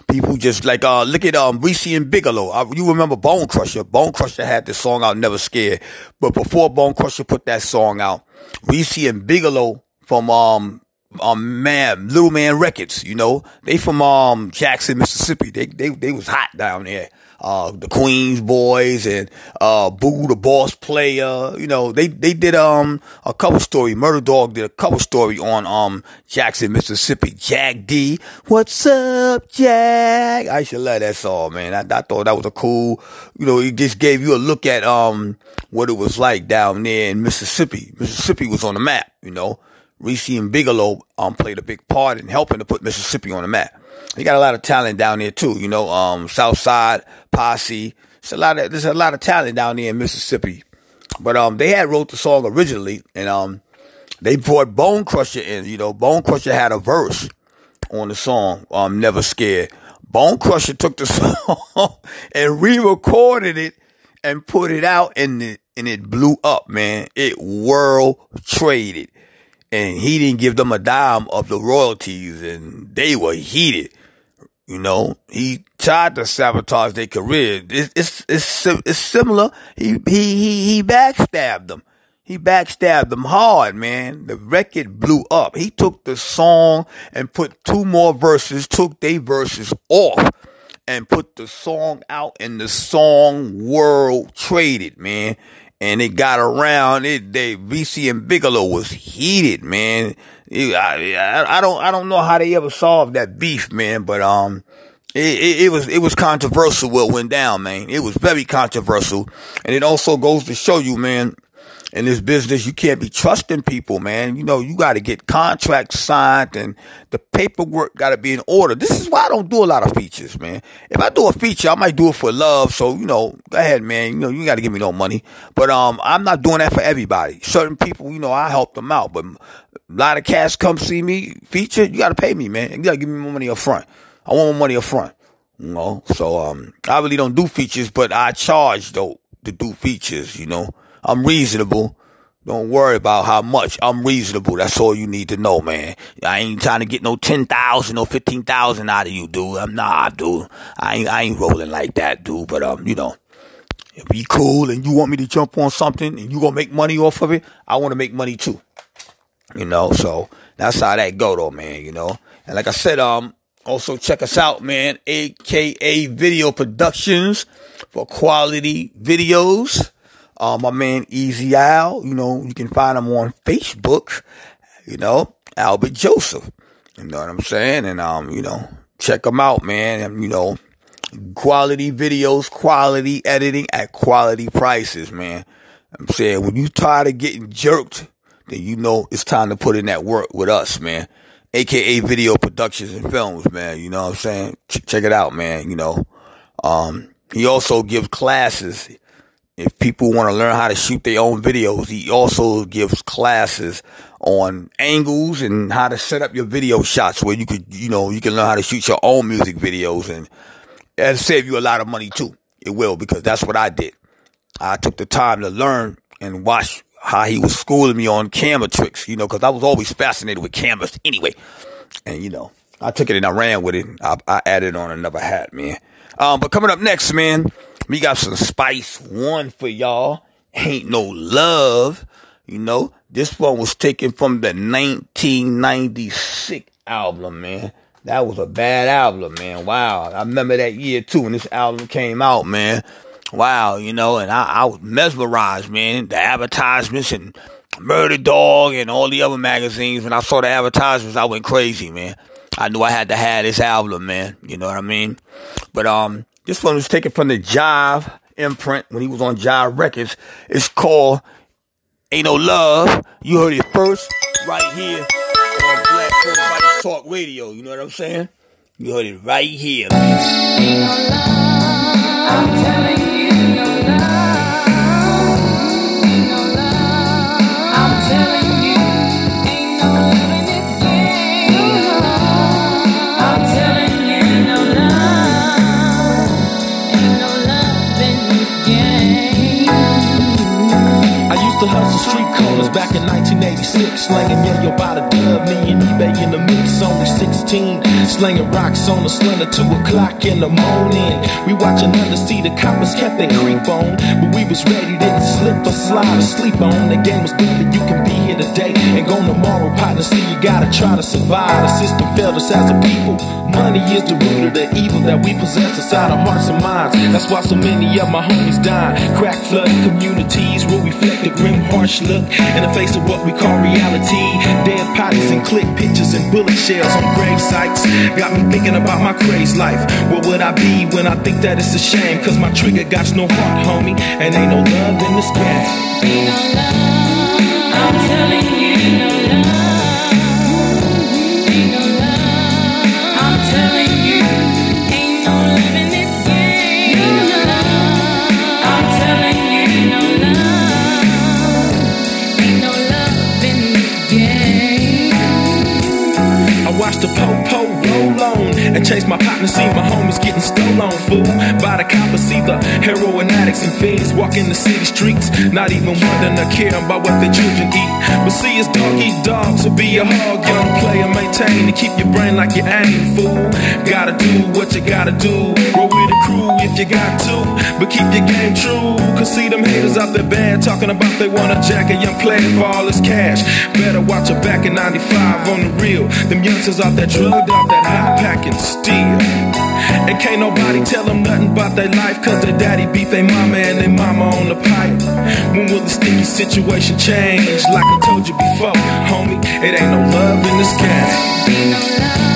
people just like uh look at um Reese and Bigalow. You remember Bone Crusher? Bone Crusher had this song out, Never Scared. But before Bone Crusher put that song out, Reese and Bigalow from um um man Little Man Records, you know, they from um Jackson, Mississippi. They they they was hot down there. Uh, the Queens Boys and uh, Boo the Boss Player, you know, they they did um a cover story. Murder Dog did a cover story on um Jackson, Mississippi. Jack D, what's up, Jack? I should love that song, man. I, I thought that was a cool, you know, it just gave you a look at um what it was like down there in Mississippi. Mississippi was on the map, you know. Reese and Bigalow um played a big part in helping to put Mississippi on the map. They got a lot of talent down there too, you know. Um, Southside Posse. It's a lot of there's a lot of talent down there in Mississippi. But um, they had wrote the song originally, and um, they brought Bone Crusher in. You know, Bone Crusher had a verse on the song. Um, Never Scared. Bone Crusher took the song and re-recorded it and put it out, and it and it blew up, man. It world traded and he didn't give them a dime of the royalties and they were heated. You know, he tried to sabotage their career. It's, it's, it's, it's similar. He, he, he, he backstabbed them. He backstabbed them hard, man. The record blew up. He took the song and put two more verses, took their verses off and put the song out and the song world traded, man and it got around it. They Reese and Bigalow was heated, man. I, I don't I don't know how they ever solved that beef, man, but um. It, it, it, was it was controversial what went down, man. It was very controversial, and it also goes to show you, man, in this business, you can't be trusting people, man. You know, you got to get contracts signed and the paperwork got to be in order. This is why I don't do a lot of features, man. If I do a feature, I might do it for love. So, you know, go ahead, man. You know, you got to give me no money. But, um, I'm not doing that for everybody. Certain people, you know, I help them out. But lot of cats come see me feature. You got to pay me, man. You got to give me more money up front. I want more money up front. You know, so um, I really don't do features, but I charge though to do features. You know, I'm reasonable. Don't worry about how much. I'm reasonable. That's all you need to know, man. I ain't trying to get no ten thousand or fifteen thousand out of you, dude. I'm not, dude. I ain't, I ain't rolling like that, dude. But um, you know, if you cool and you want me to jump on something and you gonna make money off of it, I want to make money too. You know, so that's how that go, though, man. You know, and like I said, um, also check us out, man. AKA Video Productions for quality videos. Uh, my man Easy Al, you know, you can find him on Facebook, you know, Albert Joseph. You know what I'm saying? And, um, you know, check him out, man. And, you know, quality videos, quality editing at quality prices, man. I'm saying when you tired of getting jerked, then you know it's time to put in that work with us, man. AKA Video Productions and Films, man. You know what I'm saying? Ch- check it out, man. You know, um, he also gives classes if people want to learn how to shoot their own videos, he also gives classes on angles and how to set up your video shots where you could, you know, you can learn how to shoot your own music videos and it'll save you a lot of money too. It will because that's what I did. I took the time to learn and watch how he was schooling me on camera tricks, you know, because I was always fascinated with cameras anyway. And, you know, I took it and I ran with it. I, I added on another hat, man. Um, but coming up next, man, we got some Spice One for y'all. Ain't no love. You know, this one was taken from the 1996 album, man. That was a bad album, man. Wow. I remember that year too when this album came out, man. Wow, you know, and I, I was mesmerized, man. The advertisements and Murder Dog and all the other magazines. When I saw the advertisements, I went crazy, man. I knew I had to have this album, man. You know what I mean? But um, this one was taken from the Jive imprint when he was on Jive Records. It's called Ain't No Love. You heard it first right here on Black Everybody Talk Radio. You know what I'm saying? You heard it right here, man. Ain't no corners back in 1986. Slanging yayo by the dub, me and eBay in the mix. Only 16, slanging rocks on the slender, 2 o'clock in the morning. We watching under see the coppers kept their creep on. But we was ready, didn't slip or slide or sleep on. The game was good you can be here today and go tomorrow. Partner, see you gotta try to survive. The system failed us as a people. Money is the root of the evil that we possess inside our hearts and minds. That's why so many of my homies die. Crack flood communities will reflect the grim, harsh look in the face of what we call reality. Dead bodies and click pictures and bullet shells on grave sites. Got me thinking about my crazy life. What would I be when I think that it's a shame? Cause my trigger got no heart, homie. And ain't no love in this game. Love, I'm telling you, no love. And chase my partner, see my homies getting stolen, fool. By the coppers, see the heroin addicts and fiends walking the city streets, not even wondering or caring about what their children eat. But see, it's dog eat dog, so be a hog, young player, maintain and keep your brain like you aim, fool. Gotta do what you gotta do, crew if you got to, but keep your game true. Cause see them haters out there bad, talking about they wanna jack a young player for all his cash. Better watch your back in 95 on the real. Them youngsters out there drugged off that high packing steal. And can't nobody tell them nothing about their life, cause their daddy beat their mama and their mama on the pipe. When will the sticky situation change? Like I told you before, homie, it ain't no love in this game.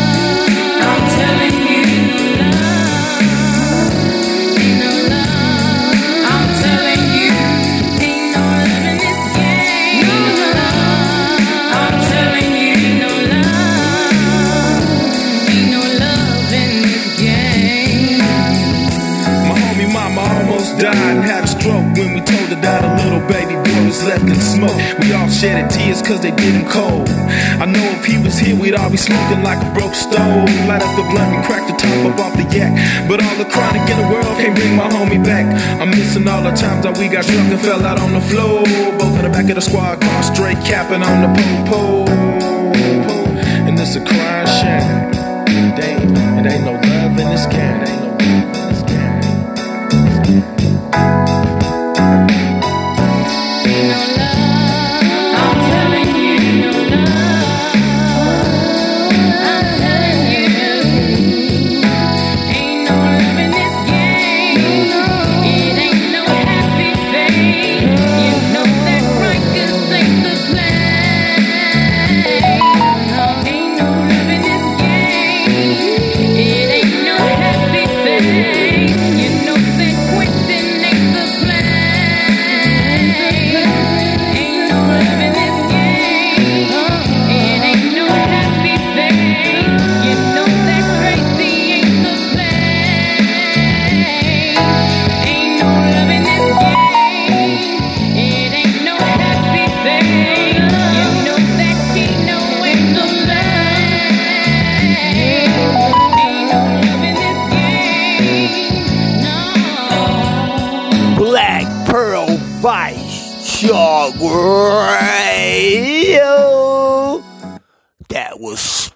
Shedded tears cause they did him cold. I know if he was here, we'd all be smoking like a broke stove. Light up the blunt and crack the top up off the yak. But all the chronic in the world can't bring my homie back. I'm missing all the times that we got drunk and fell out on the floor. Both in the back of the squad car, straight capping on the pole. And it's a crying shame. It ain't, it ain't no love in this game.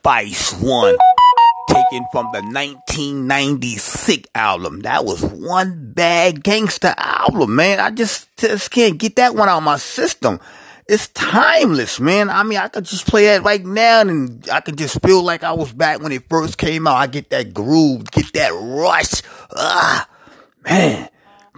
Spice One, taken from the 1996 album. That was one bad gangster album, man. I just, just can't get that one out of my system. It's timeless, man. I mean, I could just play that right now and I could just feel like I was back when it first came out. I get that groove, get that rush. Ah, man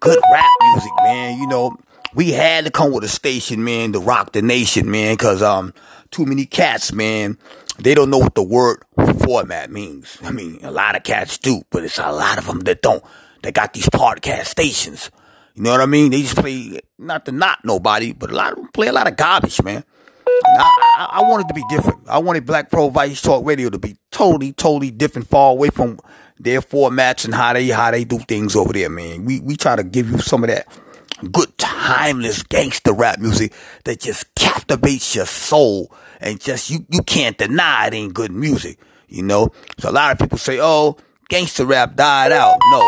good rap music, man. You know, we had to come with a station, man, to rock the nation, man, cause, um, too many cats, man, they don't know what the word format means. I mean, a lot of cats do, but it's a lot of them that don't. They got these podcast stations. You know what I mean? They just play, not to knock nobody, but a lot of them play a lot of garbage, man. I, I, I wanted to be different. I wanted Black Pro Vice Talk Radio to be totally, totally different, far away from their formats and how they how they do things over there, man. We we try to give you some of that good timeless gangster rap music that just captivates your soul and just you you can't deny it ain't good music. You know? So a lot of people say, Oh, gangster rap died out. No,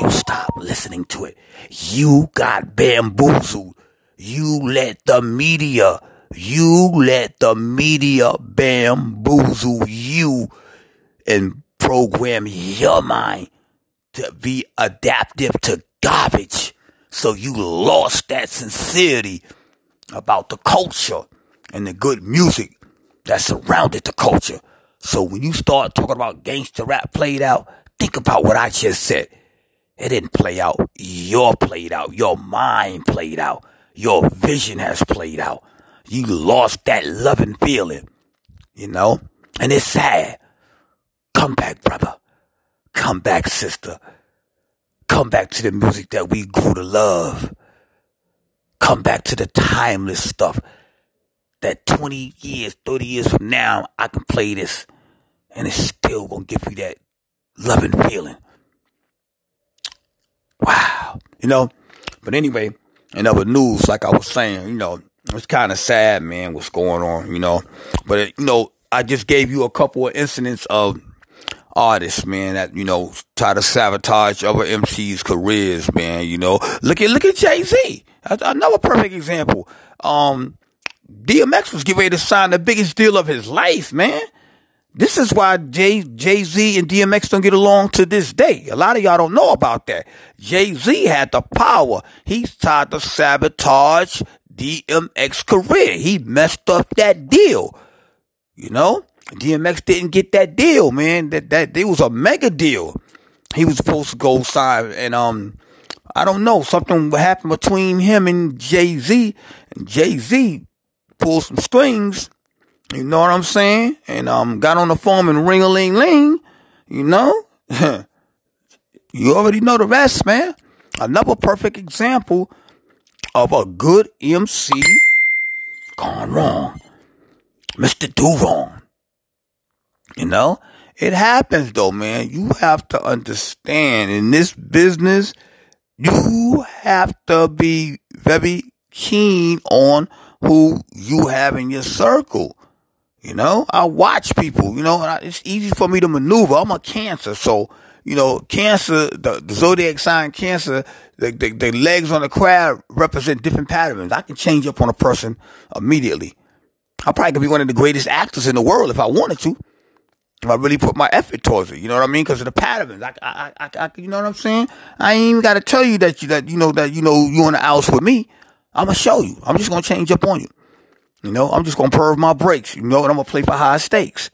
you stop listening to it. You got bamboozled. You let the media you let the media bamboozle you and program your mind to be adaptive to garbage. So you lost that sincerity about the culture and the good music that surrounded the culture. So when you start talking about gangster rap played out, think about what I just said. It didn't play out. Your played out. Your mind played out. Your vision has played out. You lost that loving feeling, you know? And it's sad. Come back, brother. Come back, sister. Come back to the music that we grew to love. Come back to the timeless stuff that 20 years, 30 years from now, I can play this and it's still gonna give you that loving feeling. Wow. You know? But anyway, in other news, like I was saying, you know, it's kind of sad, man, what's going on, you know? But, you know, I just gave you a couple of incidents of artists, man, that, you know, try to sabotage other MCs' careers, man, you know. Look at, look at Jay-Z. Another perfect example. Um, DMX was getting ready to sign the biggest deal of his life, man. This is why Jay, Jay-Z and DMX don't get along to this day. A lot of y'all don't know about that. Jay-Z had the power. He tried to sabotage DMX career. He messed up that deal. You know? DMX didn't get that deal, man. That that it was a mega deal. He was supposed to go sign and um I don't know, something happened between him and Jay-Z. And Jay-Z pulled some strings, you know what I'm saying? And um got on the phone and ring a ling ling, you know? you already know the rest, man. Another perfect example of a good MC gone wrong. Mr. Do Wrong. You know? It happens though, man. You have to understand in this business, you have to be very keen on who you have in your circle. You know, I watch people, you know, I, it's easy for me to maneuver. I'm a cancer. So, you know, cancer, the, the zodiac sign cancer, the, the, the legs on the crab represent different patterns. I can change up on a person immediately. I probably could be one of the greatest actors in the world if I wanted to. If I really put my effort towards it, you know what I mean? Because of the patterns, I, I, I, I, you know what I'm saying? I ain't even got to tell you that you that you know that you know you on the outs with me. I'm gonna show you. I'm just gonna change up on you. You know, I'm just gonna perv my brakes. You know, and I'm gonna play for high stakes.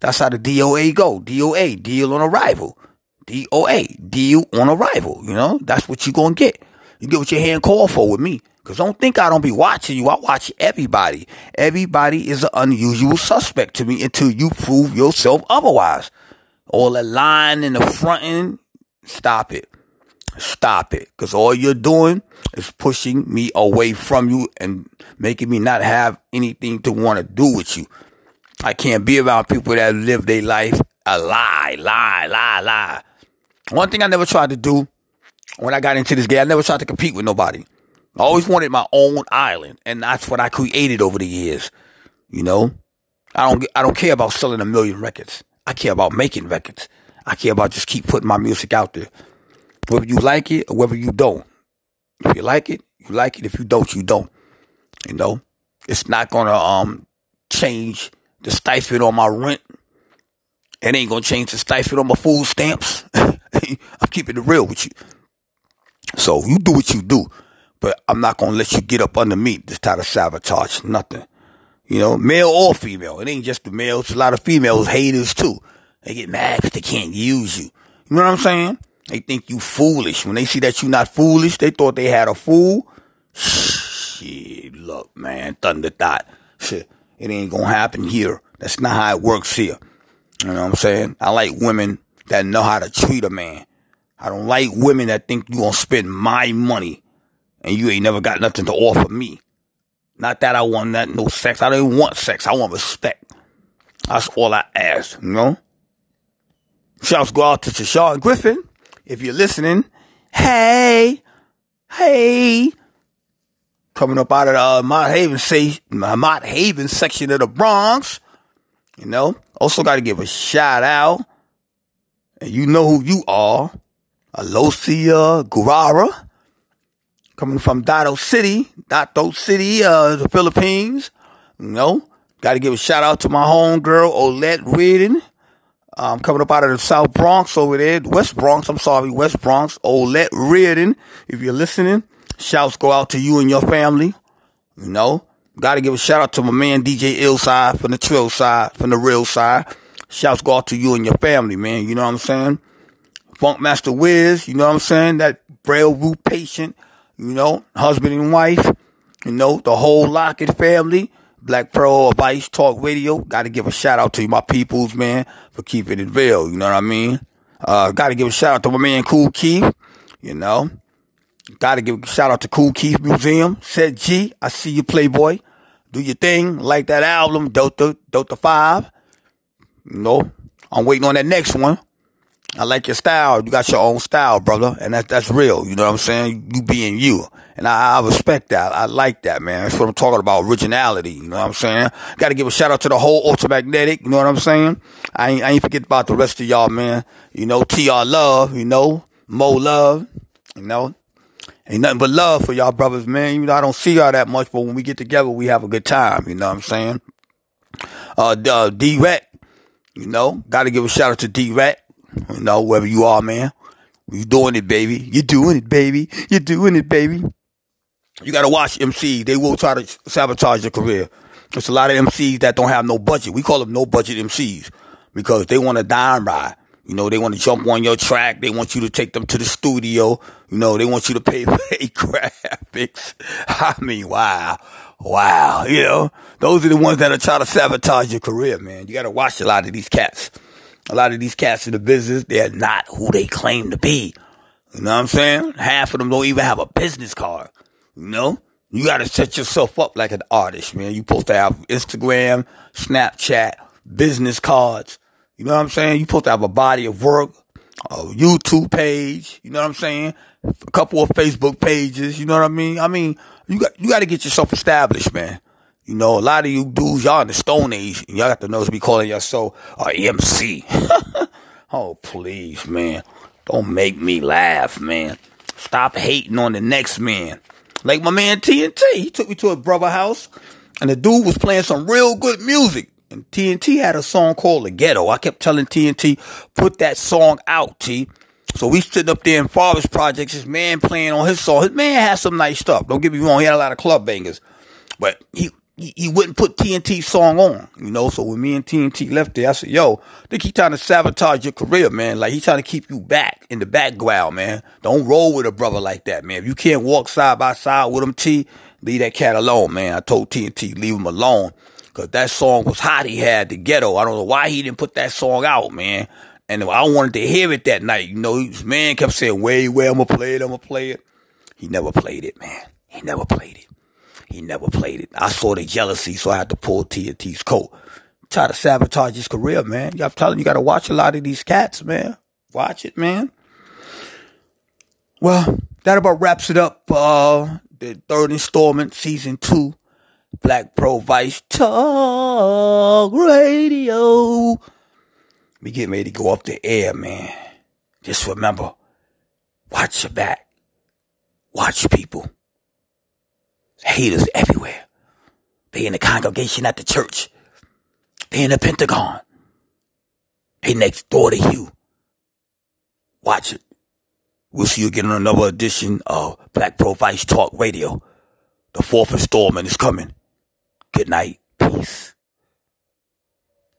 That's how the DOA go. DOA, deal on arrival. DOA, deal on arrival. You know, that's what you gonna get. You get what your hand called for with me. Cause don't think I don't be watching you. I watch everybody. Everybody is an unusual suspect to me until you prove yourself otherwise. All the line in the front end, stop it. Stop it. Cause all you're doing is pushing me away from you and making me not have anything to want to do with you. I can't be around people that live their life a lie, lie, lie, lie. One thing I never tried to do when I got into this game, I never tried to compete with nobody. I always wanted my own island, and that's what I created over the years. You know, I don't I don't care about selling a million records. I care about making records. I care about just keep putting my music out there, whether you like it or whether you don't. If you like it, you like it. If you don't, you don't. You know, it's not gonna um change the stipend on my rent. It ain't gonna change the stipend on my food stamps. I'm keeping it real with you. So you do what you do, but I'm not gonna let you get up under me this type of sabotage nothing. You know, male or female. It ain't just the males. A lot of females haters too. They get mad because they can't use you. You know what I'm saying? They think you foolish. When they see that you not foolish, they thought they had a fool. Shit, look, man, thunder thought. Shit, it ain't gonna happen here. That's not how it works here. You know what I'm saying? I like women that know how to treat a man. I don't like women that think you gonna spend my money and you ain't never got nothing to offer me. Not that I want that no sex. I don't want sex. I want respect. That's all I ask, you know? Shouts go out to Tashawn Griffin. If you're listening, hey, hey. Coming up out of the uh, Mott Haven, Mott Haven section of the Bronx. You know, also got to give a shout out. And you know who you are. Alosia Guerrara. Coming from Dato City, Dato City, uh, the Philippines. You know, got to give a shout out to my homegirl, Olette Reardon. Um, coming up out of the South Bronx over there, West Bronx, I'm sorry, West Bronx, Olette Reardon. If you're listening, shouts go out to you and your family. You know, gotta give a shout out to my man DJ Illside from the Trill side, from the real side. Shouts go out to you and your family, man. You know what I'm saying? Funk Master Wiz, you know what I'm saying? That Braille Root patient, you know, husband and wife, you know, the whole Lockett family. Black Pearl Vice Talk Radio. Got to give a shout out to my peoples, man, for keeping it real. You know what I mean? Uh, got to give a shout out to my man Kool Keith. You know, got to give a shout out to Kool Keith Museum. Ced Gee, I see you, Playboy. Do your thing, like that album, Delta Delta Five. You know, I'm waiting on that next one. I like your style. You got your own style, brother, and that's that's real. You know what I'm saying? You being you, and I, I respect that. I like that, man. That's what I'm talking about. Originality. You know what I'm saying? Got to give a shout out to the whole Ultramagnetic. You know what I'm saying? I ain't, I ain't forget about the rest of y'all, man. You know, TR Love. You know, Moe Love. You know, ain't nothing but love for y'all brothers, man. You know, I don't see y'all that much, but when we get together, we have a good time. You know what I'm saying? Uh, uh D-Rat. You know, got to give a shout out to D-Rat. You know, wherever you are, man. You doing it, baby. You doing it, baby. You doing it, baby. You gotta watch MCs. They will try to sabotage your career. There's a lot of MCs that don't have no budget. We call them no budget MCs because they want to dime ride. You know, they want to jump on your track. They want you to take them to the studio. You know, they want you to pay for graphics. I mean, wow. Wow. You know, those are the ones that are trying to sabotage your career, man. You got to watch a lot of these cats. A lot of these cats in the business, they're not who they claim to be. You know what I'm saying? Half of them don't even have a business card. You know? You gotta set yourself up like an artist, man. You supposed to have Instagram, Snapchat, business cards. You know what I'm saying? You supposed to have a body of work, a YouTube page. You know what I'm saying? A couple of Facebook pages. You know what I mean? I mean, You got you got to get yourself established, man. You know, a lot of you dudes, y'all in the Stone Age, y'all got the nose to be calling yourself a MC. oh, please, man. Don't make me laugh, man. Stop hating on the next man. Like my man TNT, he took me to a brother house, and the dude was playing some real good music. And TNT had a song called The Ghetto. I kept telling TNT, put that song out, T. So we stood up there in Father's Projects, his man playing on his song. His man had some nice stuff. Don't get me wrong, he had a lot of club bangers. But he he, wouldn't put TNT's song on, you know. So when me and TNT left there, I said, "Yo, think he trying to sabotage your career, man. Like he trying to keep you back in the background, man. Don't roll with a brother like that, man. If you can't walk side by side with him, T, leave that cat alone, man. I told TNT, leave him alone, cause that song was hot. He had the ghetto. I don't know why he didn't put that song out, man. And I wanted to hear it that night. You know, man kept saying, "Wait, wait, I'm gonna play it. I'm gonna play it." He never played it, man. He never played it. He never played it. I saw the jealousy, so I had to pull TNT's coat. Try to sabotage his career, man. I'm telling you, you gotta watch a lot of these cats, man. Watch it, man. Well, that about wraps it up. Uh, the third installment, season two, Black Pro Vice Talk Radio. We getting ready to go up the air, man. Just remember, watch your back. Watch people haters everywhere. They in the congregation at the church. They in the Pentagon. They next door to you. Watch it. We'll see you again on another edition of Black Pro Vice Talk Radio. The fourth installment is coming. Good night.